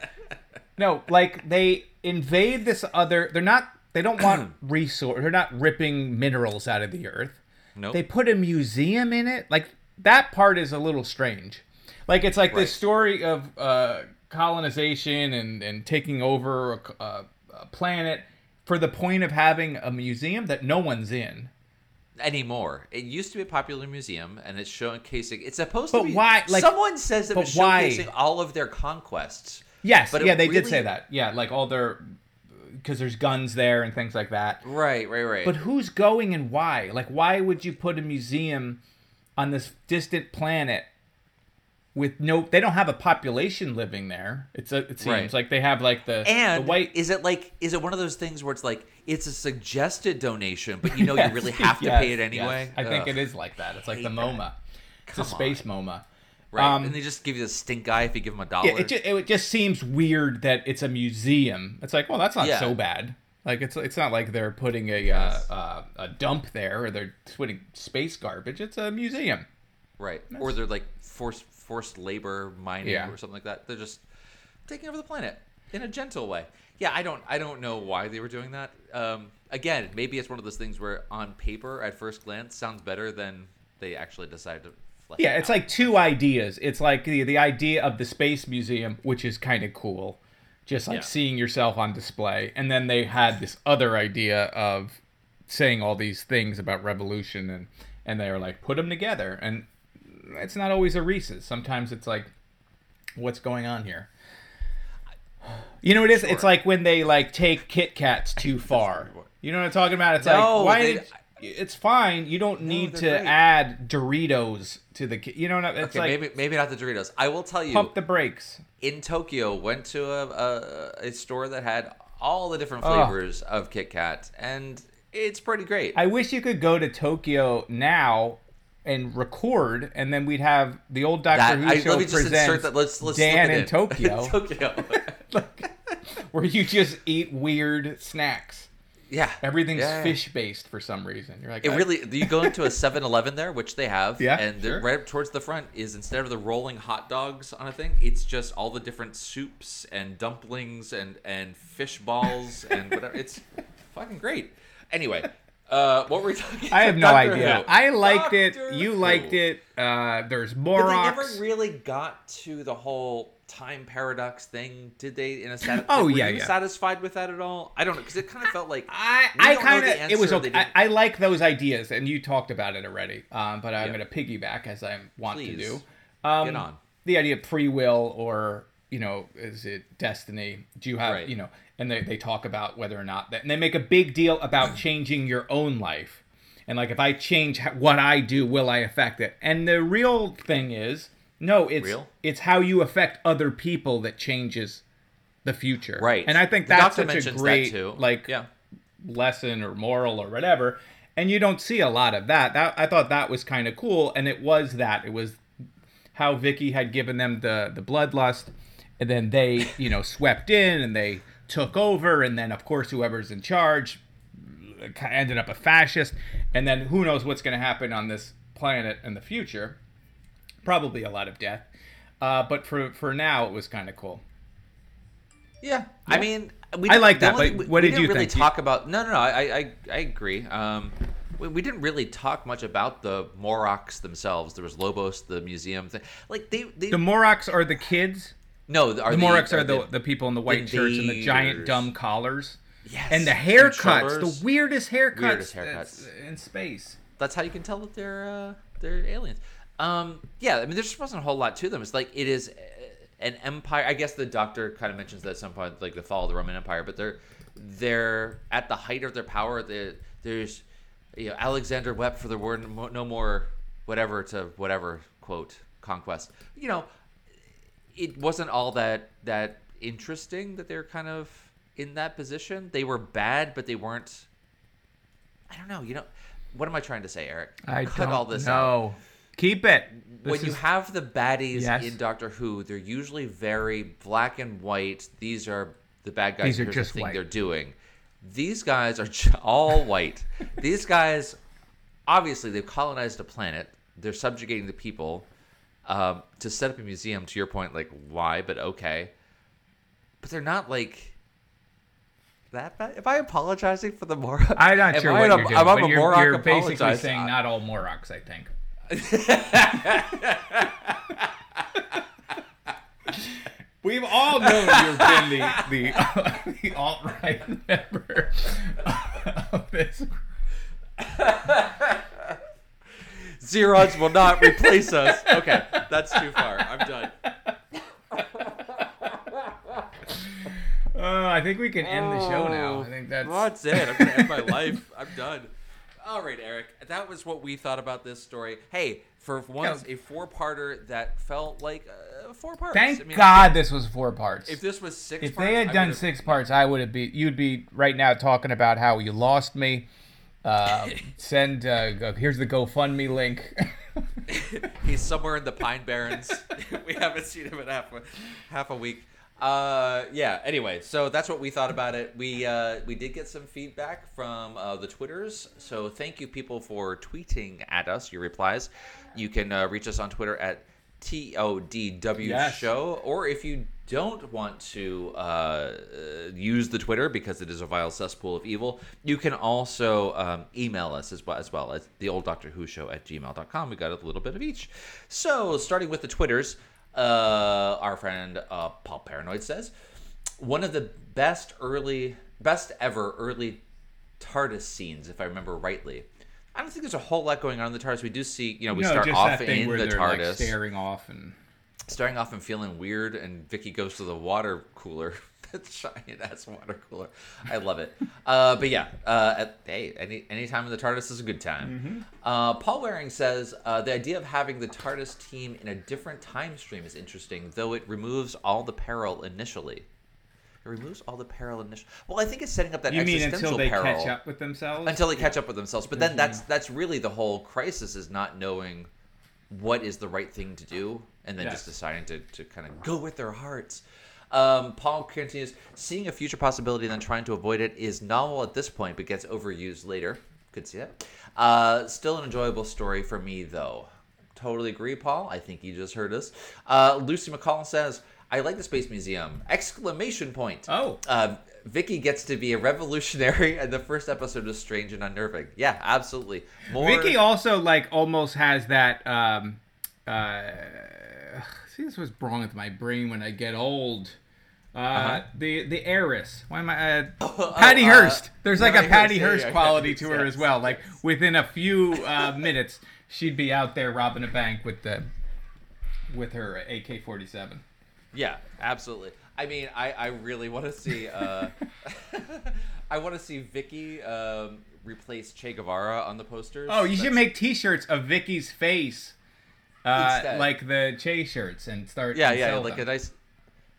No, like they invade this other. They're not. They don't want (clears throat) resource. They're not ripping minerals out of the earth. Nope. They put a museum in it. Like that part is a little strange. Like it's like Right. this story of uh, colonization and and taking over a, a, a planet for the point of having a museum that no one's in. anymore. It used to be a popular museum, and it's showcasing. It's supposed But to be. why- like- someone says that it's why? showcasing all of their conquests. Yes, But yeah, they did say that. Yeah, like all their because there's guns there and things like that. Right, right, right. But who's going and why? Like, why would you put a museum on this distant planet with no? They don't have a population living there. It's a, it seems Right. like they have like the and the white. is it like is it one of those things where it's like it's a suggested donation, but you (laughs) know Yes, you really have to yes, pay it yes. anyway? I think it is like that. It's like the MoMA. that. It's Come a space MoMA. Right, Um, and they just give you the stink eye if you give them a dollar. Yeah, it just, it just seems weird that it's a museum. It's like, well, that's not Yeah. so bad. Like it's it's not like they're putting a uh, uh, a dump there or they're putting space garbage. It's a museum. right, or they're like forced forced labor mining Yeah. or something like that. They're just taking over the planet in a gentle way. Yeah, I don't I don't know why they were doing that. Um, again, maybe it's one of those things where on paper at first glance sounds better than they actually decided to. flesh Yeah, it's out. like two ideas. It's like the the idea of the space museum, which is kind of cool, just like Yeah. seeing yourself on display, and then they had this other idea of saying all these things about revolution, and and they were like put them together, and it's not always a Reese's. Sometimes it's like, what's going on here? You know what it is? It's like when they like take Kit Kats too far. You know what I'm talking about? It's No, like why they- did it's fine. You don't need to great. add Doritos to the. You know It's okay, like maybe maybe not the Doritos. I will tell you. pump the brakes. in Tokyo, went to a, a, a store that had all the different Oh. flavors of Kit Kat, and it's pretty great. I wish you could go to Tokyo now and record, and then we'd have the old Doctor That- Who I- show let me just insert that. Let's- let's Dan (laughs) in. Tokyo, (laughs) Tokyo. where you just eat weird snacks. yeah, Everything's yeah. fish based for some reason. You're like, It I- really. You go (laughs) into a 7-Eleven there, which they have, Yeah, and sure. right up towards the front is instead of the rolling hot dogs on a thing, it's just all the different soups and dumplings and and fish balls and whatever. It's fucking great. Anyway, uh, what were we talking? I have no Doctor idea. Who. I liked Doctor it. You Who. liked it. Uh, there's But they never really got to the whole time paradox thing, did they? In a sat- Oh, were yeah, you yeah. satisfied with that at all? I don't know because it kind of felt like I, I kind of it was okay. I, I like those ideas, and you talked about it already. Um, but I'm Yeah. going to piggyback as I want to do. Um, Get on. The idea of free will, or you know, is it destiny? Do you have Right. you know? And they they talk about whether or not that, and they make a big deal about changing your own life, and like if I change what I do, will I affect it? And the real thing is, no, it's Real? it's how you affect other people that changes the future. Right. And I think The that's such a great like Yeah. lesson or moral or whatever and you don't see a lot of that that i thought that was kind of cool and it was that it was how vicky had given them the the bloodlust and then they you know swept in and they took over and then of course whoever's in charge ended up a fascist and then who knows what's going to happen on this planet in the future probably a lot of death uh, but for for now it was kind of cool Yeah, I mean, we I like that, only but we- what we did didn't you really think? You- talk about? No, no, no. I, I, I agree. Um, we, we didn't really talk much about the Moroks themselves. There was Lobos, the museum thing. Like they, they the Moroks are the kids no, are the Moroks are the, the people in the white shirts and the giant dumb collars. Yes, And the haircuts, shoulders. the weirdest haircuts, Weirdest haircuts. in space. That's how you can tell that they're uh, they're aliens. Um, yeah, I mean, there just wasn't a whole lot to them. It's like it is uh, an empire. I guess the Doctor kind of mentions that at some point, like the fall of the Roman Empire. But they're they're at the height of their power. They, there's you know Alexander wept for the word no more whatever to whatever quote conquest. You know, it wasn't all that that interesting that they're kind of in that position. They were bad, but they weren't. I don't know. You know, what am I trying to say, Eric? I cut don't all this out. know. Keep it. This When you have the baddies Yes. in Doctor Who, they're usually very black and white. These are the bad guys. These are just the thing white. they're doing. These guys are all white. (laughs) These guys, obviously, they've colonized a planet. They're subjugating the people. Um, to set up a museum. To your point, like why? But okay. But they're not like that bad. Am I apologizing for the Morocco? (laughs) I'm not Am sure I what a- you're doing, am but a you're, you're basically saying not all Moroks, I think. (laughs) We've all known you've been the the, (laughs) the alt right member of this. Xerox will not replace us. Okay, that's too far. I'm done. Uh, I think we can end the show now. I think that's That's it. I'm gonna end my life. I'm done. All right, Eric. That was what we thought about this story. Hey, for once, a four-parter that felt like uh, four parts. Thank I mean, God this was four parts. If this was six, if parts, they had I done six parts, I would have be. You'd be right now talking about how you lost me. Uh, send. Uh, here's the GoFundMe link. (laughs) He's somewhere in the Pine Barrens. (laughs) we haven't seen him in half a, half a week. Uh, yeah. Anyway, so that's what we thought about it. We uh, we did get some feedback from uh, the Twitters. So thank you, people, for tweeting at us your replies. You can uh, reach us on Twitter at TODW Yes. Show, or if you don't want to uh, uh, use the Twitter because it is a vile cesspool of evil, you can also um, email us as well, as well as the old Doctor Who show at gmail.com. We got a little bit of each. So, starting with the Twitters, uh, our friend uh, Paul Paranoid says, one of the best early, best ever early TARDIS scenes, if I remember rightly. I don't think there's a whole lot going on in the TARDIS. We do see, you know, we no, start off in the TARDIS like staring off and. Starting off and feeling weird, and Vicky goes to the water cooler. (laughs) That giant ass water cooler. I love it. Uh, but yeah, uh, at, hey, any any time in the TARDIS is a good time. Uh, Paul Waring says uh, the idea of having the TARDIS team in a different time stream is interesting, though it removes all the peril initially. It removes all the peril initially. Well, I think it's setting up that You mean existential until they peril catch up with themselves? until they catch up with themselves. But then that's that's really the whole crisis is not knowing what is the right thing to do, and then just deciding to, to kind of go with their hearts. Um, Paul continues, seeing a future possibility and then trying to avoid it is novel at this point, but gets overused later. Could see that. Uh, still an enjoyable story for me, though. Totally agree, Paul. I think you just heard us. Uh, Lucy McCall says, I like the Space Museum. Exclamation point. Oh. Uh, Vicky gets to be a revolutionary, (laughs) and the first episode is strange and unnerving. Yeah, absolutely. More. Vicky also like almost has that. Um, uh, see, this was wrong with my brain when I get old. Uh, Uh-huh. The the heiress. Why am I? Uh, (laughs) Patty uh, Hearst. There's like a Patty Patty Hearst, Hearst quality to her as well. Like within a few (laughs) uh, minutes, she'd be out there robbing a bank with the with her AK-47. Yeah, absolutely. I mean, I, I really want to see. Uh, (laughs) I want to see Vicky um, replace Che Guevara on the posters. Oh, you should make T-shirts of Vicky's face, uh, like the Che shirts, and start. Yeah, and yeah, like them. a nice,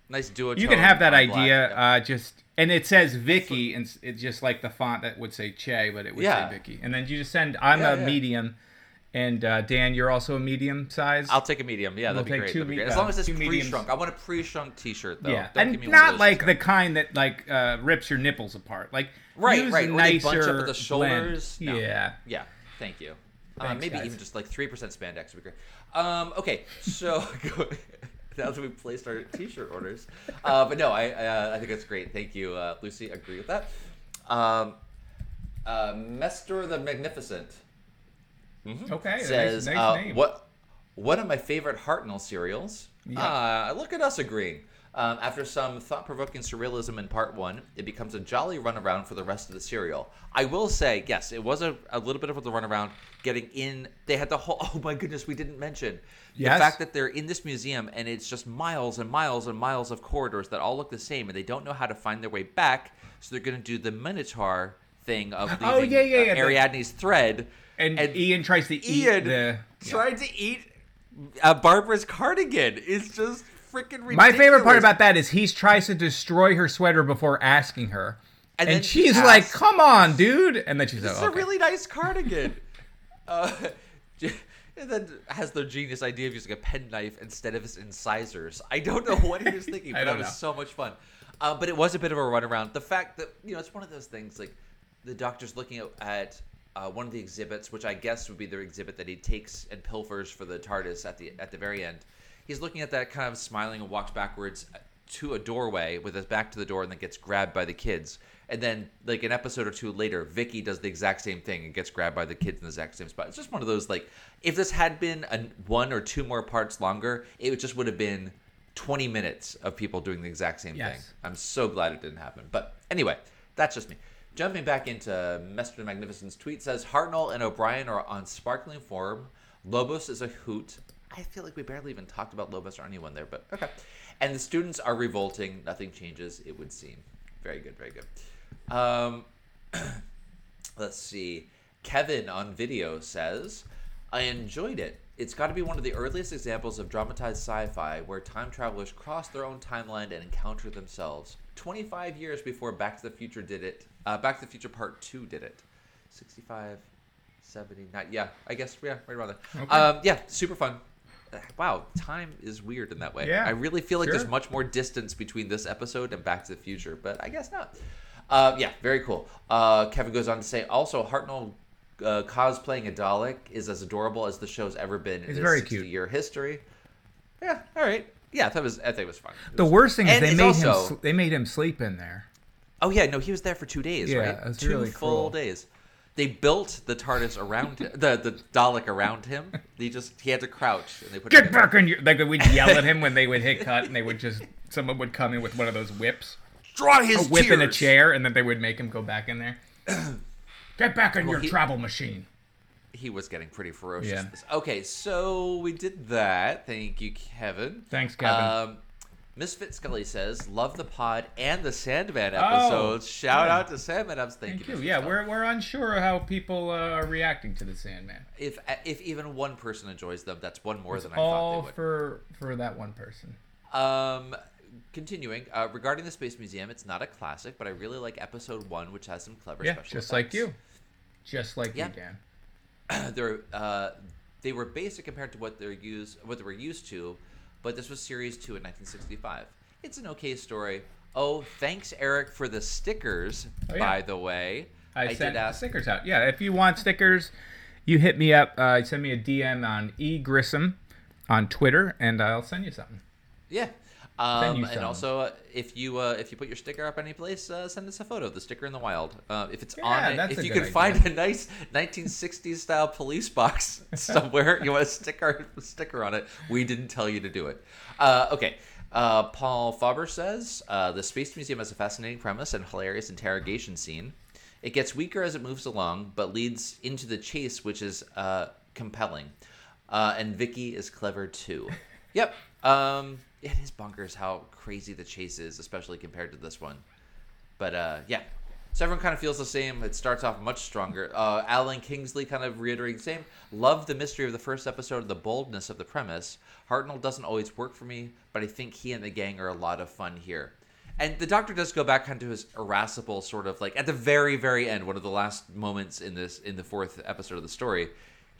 nice duo. You can have that idea, uh, just and it says Vicky, and it's just like the font that would say Che, but it would Yeah. say Vicky. And then you just send. I'm Yeah, a yeah. medium, and uh, Dan, you're also a medium size. I'll take a medium. Yeah, We'll that'd be take great. That'd be great. As uh, long as it's pre-shrunk. I want a pre-shrunk T-shirt though. yeah, Don't and not like the kind that like uh, rips your nipples apart. Like Right, use right. a Or they nicer bunch up at the shoulders. No. Yeah. Yeah. Thank you. uh, maybe guys. even just like three percent spandex would be great. Um, okay, so (laughs) now that we've placed our T-shirt orders, uh, but no, I uh, I think that's great. Thank you, uh, Lucy. Agree with that. Um, uh, Mestor the Magnificent Okay, says nice uh, name. what one of my favorite Hartnell serials. Yeah. Uh, look at us agreeing. Um, after some thought-provoking surrealism in part one, it becomes a jolly runaround for the rest of the serial. I will say, yes, it was a, a little bit of a runaround getting in. They had the whole. (laughs) Oh my goodness, we didn't mention Yes. the fact that they're in this museum and it's just miles and miles and miles of corridors that all look the same, and they don't know how to find their way back. So they're going to do the Minotaur thing of leaving Oh, yeah, yeah, yeah, uh, the- Ariadne's thread. And, Ian tries to eat Ian the. trying to eat uh, Barbara's cardigan It's just freaking ridiculous. My favorite part about that is he tries to destroy her sweater before asking her. And And, then she she's like, "Come on, dude!" And then she's This like, is a really nice (laughs) cardigan. uh, (laughs) and then has the genius idea of using a penknife instead of his incisors. I don't know what he was (laughs) thinking, but that was know. so much fun. Uh, but it was a bit of a runaround. The fact that you know it's one of those things like the doctor's looking at, at uh, one of the exhibits, which I guess would be the exhibit that he takes and pilfers for the TARDIS at the at the very end. He's looking at that, kind of smiling, and walks backwards to a doorway with his back to the door, and then gets grabbed by the kids. And then, like an episode or two later, Vicky does the exact same thing and gets grabbed by the kids in the exact same spot. It's just one of those like, if this had been a, one or two more parts longer, it just would have been 20 minutes of people doing the exact same Yes. thing. I'm so glad it didn't happen. But anyway, that's just me. Jumping back into Mr. Magnificent's tweet says Hartnell and O'Brien are on sparkling form. Lobos is a hoot. I feel like we barely even talked about Lobos or anyone there, but okay. And the students are revolting. Nothing changes, it would seem. Very good, very good. Um, (clears throat) let's see. Kevin on video says, I enjoyed it. It's got to be one of the earliest examples of dramatized sci fi where time travelers cross their own timeline and encounter themselves. 25 years before Back to the Future did it. Uh, Back to the Future Part 2 did it. 65, 79. Yeah, I guess, yeah, right around there. Okay. Um, yeah, super fun. Wow, time is weird in that way. Yeah, I really feel like sure. there's much more distance between this episode and Back to the Future, but I guess not. Uh, yeah, very cool. Uh, Kevin goes on to say, also Hartnell uh, cosplaying a Dalek is as adorable as the show's ever been in It's its very 60 cute. year history. Yeah, all right. Yeah, that was. I think it was fun. It The was worst thing is And they it's made him sl- they made him sleep in there. Oh yeah, no, he was there for two days, Yeah, right? two really full days. They built the TARDIS around him, the the Dalek around him. He just he had to crouch, and they put Get back on your like we'd yell at him when they would hit cut and they would just someone would come in with one of those whips. Dry his a whip in a chair and then they would make him go back in there. (clears throat) Get back in Well, your he- travel machine. He was getting pretty ferocious. Yeah. Okay, so we did that. Thank you, Kevin. Thanks, Kevin. Um, Misfit Scully says, "Love the pod and the Sandman Oh, episodes." Shout good. out to Sandman. Thank, Thank you. Yeah, Scully. we're we're unsure how people uh, are reacting to the Sandman. if if even one person enjoys them, that's one more It's than I thought they would. All for for that one person. Um, continuing uh, regarding the Space Museum, it's not a classic, but I really like Episode One, which has some clever Yeah, special just like you, just like Yeah. you, Dan. (clears throat) they're uh, they were basic compared to what they're used what they were used to, but this was series two in 1965. It's an okay story. Oh, thanks Eric for the stickers. Oh, yeah. By the way, I, did sent ask. stickers out. Yeah, if you want stickers, you hit me up. Uh, send me a DM on e Grissom on Twitter, and I'll send you something. Yeah. Um, and also, uh, if you uh, if you put your sticker up any place, uh, send us a photo of the sticker in the wild. Uh, if it's Yeah, on, it, if you can find a nice 1960s style police box (laughs) somewhere, you want to stick our sticker on it. We didn't tell you to do it. Uh, okay. Uh, Paul Faber says uh, the Space Museum has a fascinating premise and hilarious interrogation scene. It gets weaker as it moves along, but leads into the chase, which is uh, compelling. Uh, and Vicky is clever too. (laughs) Yep. Um, it is bonkers how crazy the chase is, especially compared to this one. But uh, yeah, so everyone kind of feels the same. It starts off much stronger. Uh, Alan Kingsley kind of reiterating the same. Love the mystery of the first episode, the boldness of the premise. Hartnell doesn't always work for me, but I think he and the gang are a lot of fun here. And the Doctor does go back kind of to his irascible sort of like at the very, very end, one of the last moments in this in the fourth episode of the story.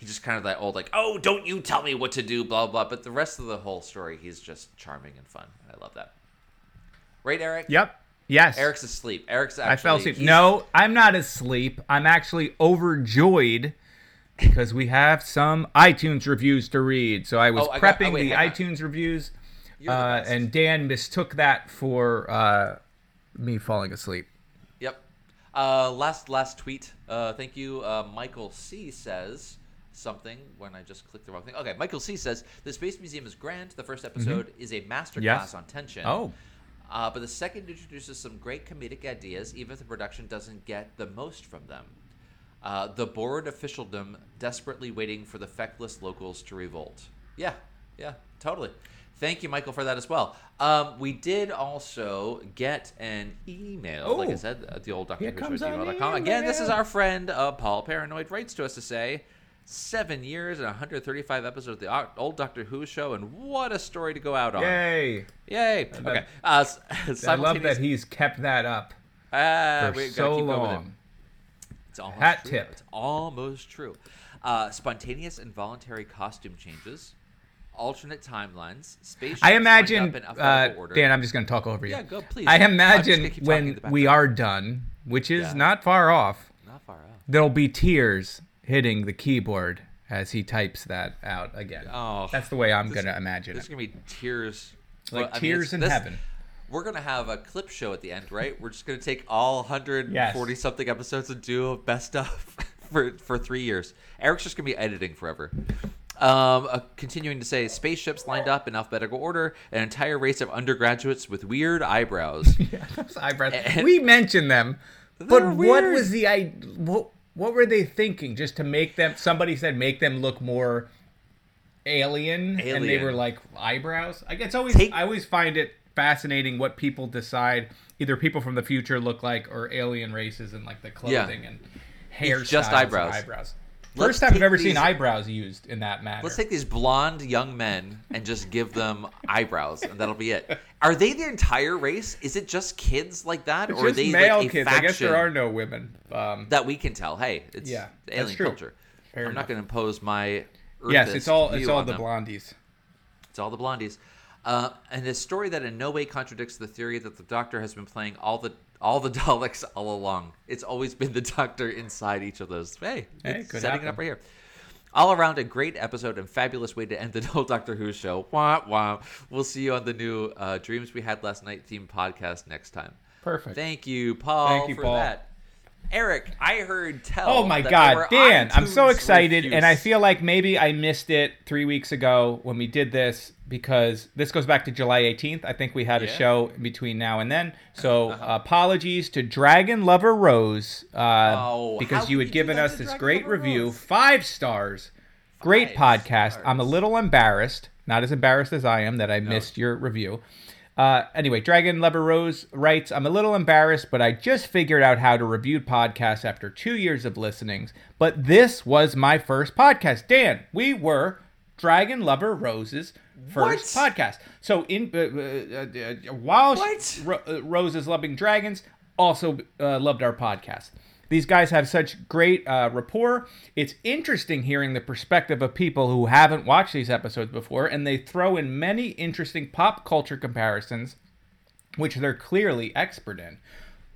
He just kind of that old like, oh, don't you tell me what to do, blah blah. But the rest of the whole story, he's just charming and fun. I love that. Right, Eric? Yep. Yes. Eric's asleep. Eric's actually. I fell asleep. No, I'm not asleep. I'm actually overjoyed because we have some iTunes reviews to read. So I was Oh, I got- prepping oh, wait, the iTunes reviews, the uh, and Dan mistook that for uh, me falling asleep. Yep. Uh, last last tweet. Uh, thank you. Uh, Michael C says something when I just clicked the wrong thing. Okay, Michael C says the Space Museum is grand. The first episode is a masterclass Mm-hmm. Yes. on tension. Oh. Uh, but the second introduces some great comedic ideas, even if the production doesn't get the most from them. Uh, the bored officialdom desperately waiting for the feckless locals to revolt. Yeah, yeah, totally. Thank you, Michael, for that as well. Um, we did also get an email, like I Oh. said, at the old Dr. Here Who comes at an Again, this is our friend uh, Paul Paranoid writes to us to say, seven years and 135 episodes of the old Doctor Who show, and what a story to go out on. Yay! Yay! Okay. Uh, (laughs) I love that he's kept that up Ah, for so keep going it. long. It's almost Hat true. tip. It's almost true. Uh, spontaneous and voluntary costume changes, alternate timelines, space. I imagine, up in uh, order. Dan. I'm just going to talk over you. Yeah, go, please. I imagine gonna keep talking in when we are done, which is Yeah. not far off. not far off. there'll be tears hitting the keyboard as he types that out again. Oh, That's the way I'm this- gonna imagine There's it. gonna be tears, Like Well, I mean, tears in this- heaven. We're gonna have a clip show at the end, right? We're just gonna take all 140 Yes. something episodes and do a best of (laughs) for for three years. Eric's just gonna be editing forever. Um, uh, continuing to say, spaceships lined up in alphabetical order, an entire race of undergraduates with weird eyebrows. yeah, (laughs) those eyebrows. And- we mentioned them, but what was the I? What what were they thinking? Just to make them? Somebody said make them look more alien, and they were like eyebrows. I guess always Take- I always find it fascinating what people decide either people from the future look like or alien races and like the clothing and hairstyles. just eyebrows. eyebrows. First time I've ever seen eyebrows used in that manner. Let's take these blonde young men and just give them eyebrows, and that'll be it. Are they the entire race? Is it just kids like that, It's or are they male like kids. I guess there are no women. Um, that we can tell? Hey, it's Yeah, alien culture. Fair I'm enough. not going to impose my. yes, it's all it's all the them. blondies. It's all the blondies. Uh, and a story that in no way contradicts the theory that the Doctor has been playing all the all the (laughs) Daleks all along. It's always been the Doctor inside each of those. Hey, Hey, setting happen. it up right here. All around a great episode and fabulous way to end the (laughs) whole Doctor Who show. Wah, wah. We'll see you on the new uh, Dreams We Had Last Night theme podcast next time. Perfect. Thank you, Paul, Thank you, for Paul. that. Eric, I heard tell. Oh my God, Dan! I'm so excited, and I feel like maybe I missed it three weeks ago when we did this because this goes back to July 18th. I think we had a show in between now and then. So apologies to Dragon Lover Rose uh, Oh, because you had given us this great Lover review, Rose? five stars, great Five podcast. I'm a little embarrassed, not as embarrassed as I am that I missed your review. Uh, anyway, Dragon Lover Rose writes, I'm a little embarrassed, but I just figured out how to review podcasts after two years of listenings. But this was my first podcast. Dan, we were Dragon Lover Rose's first What? podcast. So in uh, uh, uh, while What? Ro- uh, Rose is loving dragons, also uh, loved our podcast. These guys have such great uh, rapport. It's interesting hearing the perspective of people who haven't watched these episodes before, and they throw in many interesting pop culture comparisons, which they're clearly expert in.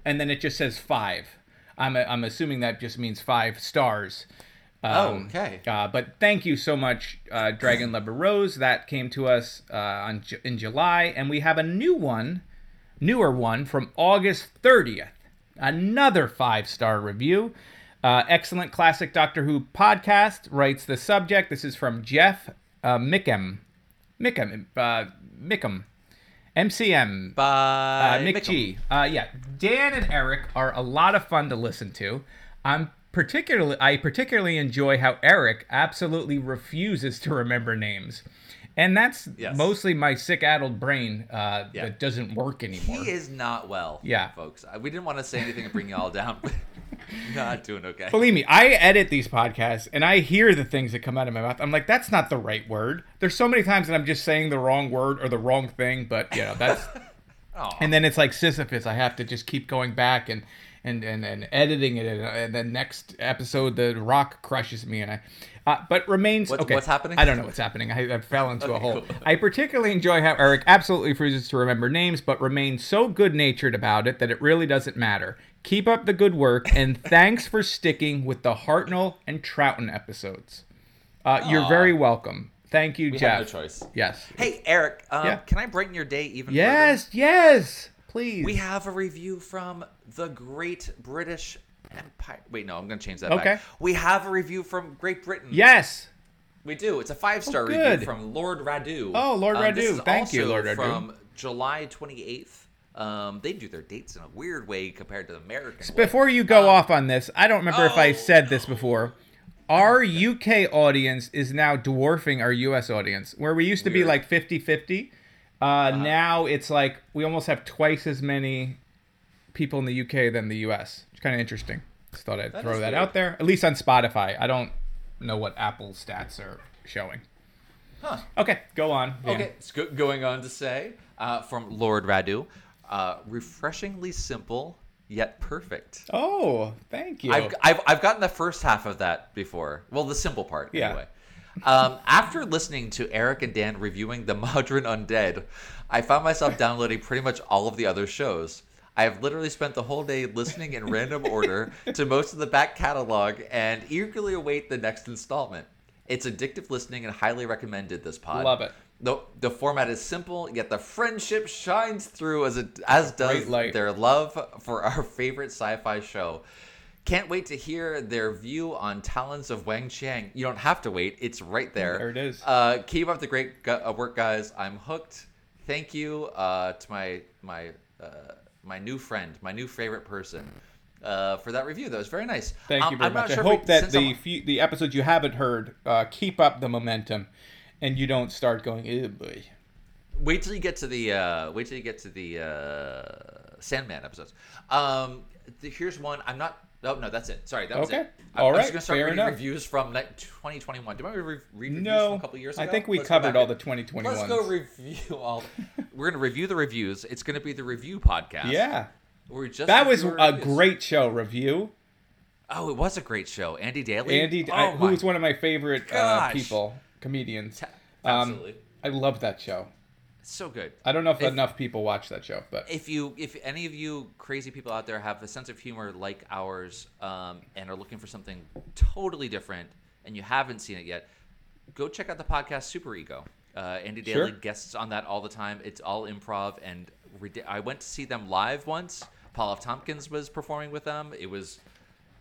And then it just says five. I'm, I'm assuming that just means five stars. Oh, Um, okay. Uh, but thank you so much, uh, Dragon Lover Rose. That came to us uh, on in July, and we have a new one, newer one from August 30th. Another five star review. Uh, excellent classic Doctor Who podcast writes the subject. This is from Jeff uh, Mickham. Mickham. Uh, Mickham. MCM. Uh, Bye. Mick Mickham. G. Uh, yeah, Dan and Eric are a lot of fun to listen to. I'm particularly I particularly enjoy how Eric absolutely refuses to remember names, and that's Yes. mostly my sick addled brain uh, Yeah. that doesn't work anymore. He is not well. Yeah. folks. We didn't want to say anything and bring you all down. but (laughs) not doing okay. Believe me, I edit these podcasts and I hear the things that come out of my mouth. I'm like, that's not the right word. There's so many times that I'm just saying the wrong word or the wrong thing, but you know that's. (laughs) And then it's like Sisyphus. I have to just keep going back and and and, and editing it, and, and the next episode, the rock crushes me, and I. Uh, but remains What's- okay. what's happening? I don't know what's happening. I, I fell into a hole. cool. I particularly enjoy how Eric absolutely refuses to remember names, but remains so good natured about it that it really doesn't matter. Keep up the good work, and (laughs) thanks for sticking with the Hartnell and Troughton episodes. Uh, you're very welcome. Thank you, We Jeff. have no choice. Yes. Hey, Eric. Um, Yeah. Can I brighten your day even Yes. Yes. Please. We have a review from the Great British Empire. Wait, no, I'm going to change that. Okay. Back. We have a review from Great Britain. Yes. We do. It's a five star Oh, review from Lord Radu. Oh, Lord Um, this Radu. is Thank you, Lord Radu. From July 28th. Um, they do their dates in a weird way compared to the American. way. Before you go off on this, I don't remember if I oh, said this before. Our UK audience is now dwarfing our US audience. Where we used to be like 50 50, uh, now it's like we almost have twice as many people in the UK than the US. It's kind of interesting. Just thought I'd That throw that weird. out there. At least on Spotify. I don't know what Apple stats are showing. Huh. Okay, go on. Okay, it's go- going on to say uh, from Lord Radu, uh, refreshingly simple yet perfect. Oh, thank you. I've, I've, I've gotten the first half of that before. Well, the simple part, Yeah. anyway. Um, after listening to Eric and Dan reviewing The Modern Undead, I found myself downloading pretty much all of the other shows. I have literally spent the whole day listening in random order to most of the back catalog and eagerly await the next installment. It's addictive listening and highly recommended this pod. Love it. The, the format is simple, yet the friendship shines through as it as does their love for our favorite sci-fi show. Can't wait to hear their view on Talons of Weng-Chiang. You don't have to wait; it's right there. There it is. Uh, keep up the great gu- uh, work, guys. I'm hooked. Thank you uh, to my my uh, my new friend, my new favorite person, uh, for that review. That was very nice. Thank Um, you very I'm much. I sure we- hope that the few, the episodes you haven't heard uh, keep up the momentum, and you don't start going, "Oh boy." Wait till you get to the uh, wait till you get to the uh, Sandman episodes. Um, th- here's one. I'm not. Oh no, that's it. Sorry, that was Okay. it. I'm, All I'm right, just gonna start fair reading enough. reviews from like 2021. Do you want me to re- read reviews No, from a couple years ago? I think we Let's covered all the 2021. Let's go review (laughs) all. We're gonna review the reviews. It's gonna be the review podcast. Yeah, We're just that was a reviews. great show review. Oh, it was a great show. Andy Daly. Andy, oh, I, my who's one of my favorite uh, people, comedians. Ta- Um, absolutely. I love that show. So good. I don't know if, If- enough people watch that show, but if you if any of you crazy people out there have a sense of humor like ours um, and are looking for something totally different and you haven't seen it yet go check out the podcast Superego. Uh, andy daly Sure. guests on that all the time. It's all improv and i went to see them live once. Paul f. Tompkins was performing with them. It was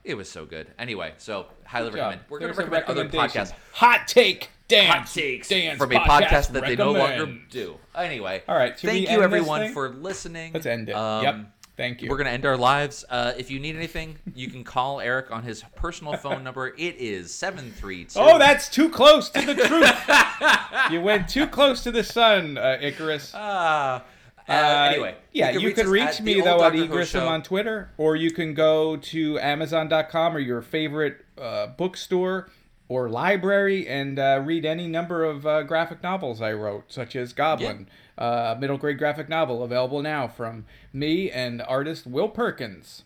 it was so good. Anyway so highly recommend we're going to recommend other podcasts. Hot take dance. hot takes dance from a podcast that they no longer do. Anyway, All right, thank you everyone for listening. Let's end it. Um, yep. Thank you. We're gonna end our lives. Uh, if you need anything, you can call Eric on his personal phone number. It is seven three two. Oh, that's too close to the truth. (laughs) you went too close to the sun, uh, Icarus. Ah. Uh, Uh, anyway, yeah, you, reach could us reach me though at Dr. Who Egrissom on Twitter, or you can go to Amazon.com or your favorite uh, bookstore or library and uh, read any number of uh, graphic novels I wrote, such as Goblin, uh, middle grade graphic novel available now from me and artist Will Perkins.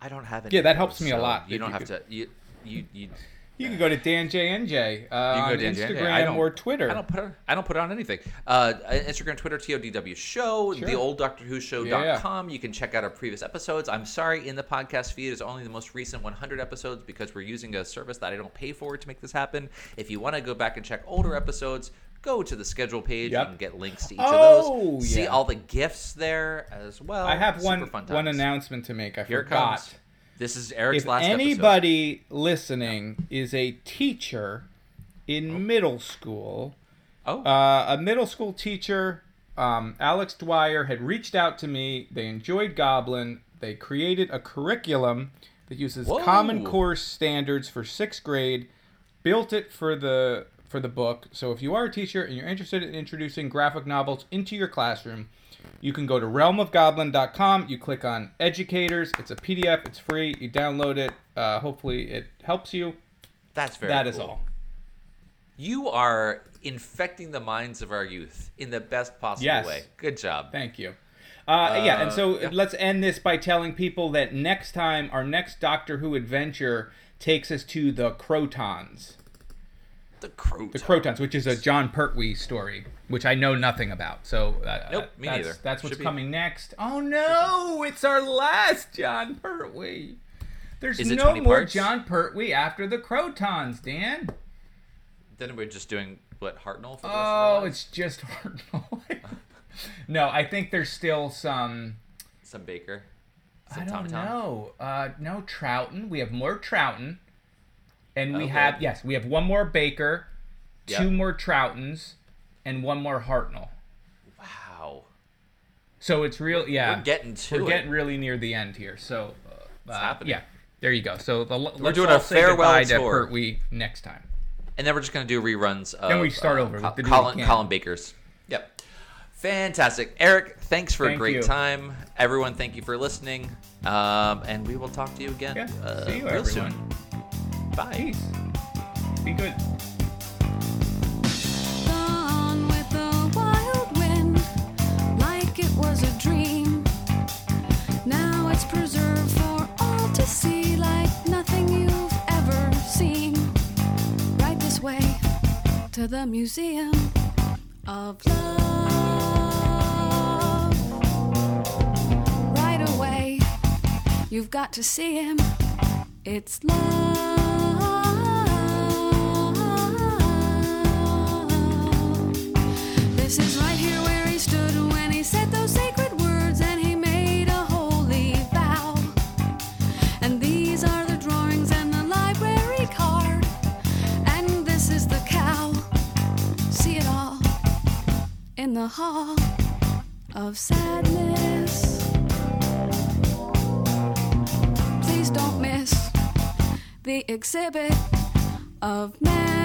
I don't have any. Yeah, that helps me a lot You don't you have could- to. You you you. You can go to Dan J N J uh, on You can go to Dan. Instagram I or Twitter. I don't put it, I don't put it on anything. Uh, Instagram, Twitter, TODW Show, Sure. the old Doctor Who Yeah. Show.com. You can check out our previous episodes. I'm sorry, in the podcast feed is only the most recent 100 episodes because we're using a service that I don't pay for to make this happen. If you want to go back and check older episodes, go to the schedule page. Yep. You can get links to each Oh, of those. See yeah. all the gifts there as well. I have Super one one announcement to make. I Here forgot. comes. This is Eric's if last episode. anybody listening is a teacher in middle school, Oh. uh, a middle school teacher, um, Alex Dwyer had reached out to me. They enjoyed Goblin. They created a curriculum that uses Whoa. Common Core standards for sixth grade. Built it for the for the book. So if you are a teacher and you're interested in introducing graphic novels into your classroom, you can go to realmofgoblin.com. You click on educators. It's a PDF. It's free. You download it. Uh, hopefully, it helps you. That's very That is cool. all. You are infecting the minds of our youth in the best possible Yes. way. Good job. Thank you. Uh, yeah, and so yeah. let's end this by telling people that next time our next Doctor Who adventure takes us to the Krotons. The Krotons. The Krotons, which is a Jon Pertwee story, which I know nothing about. So uh, Nope, me that's, neither. That's what's Should be- coming next. Oh no, it's our last Jon Pertwee. There's no more parts? Jon Pertwee after the Krotons, Dan. Then we're just doing what Hartnell for the Oh, it's just (laughs) Hartnell. no, I think there's still some. some Baker. I don't Tom Tom? know. Uh, no Troughton. We have more Trouton, and we Okay. have yes, we have one more Baker, Yeah. two more Troughtons, and one more Hartnell. Wow. So it's real. Yeah, We're getting to we're it. getting really near the end here. So uh, uh, happening. Yeah, there you go. So the, let's doing a farewell goodbye to tour. Pertwee next time. And then we're just going to do reruns of Then we start uh, over. We Col- have to do it Colin. Colin Baker's. Yep. Fantastic. Eric, thanks for a great you. time. Everyone, thank you for listening. Um, and we will talk to you again Yeah. uh, See you, real everyone. soon. Bye. Be good. Gone with the wild wind, like it was a dream. Now it's preserved for all to see, like nothing you've ever seen. Right this way to the museum of love. Right away, you've got to see him. It's love. in the hall of sadness. Please don't miss the exhibit of man.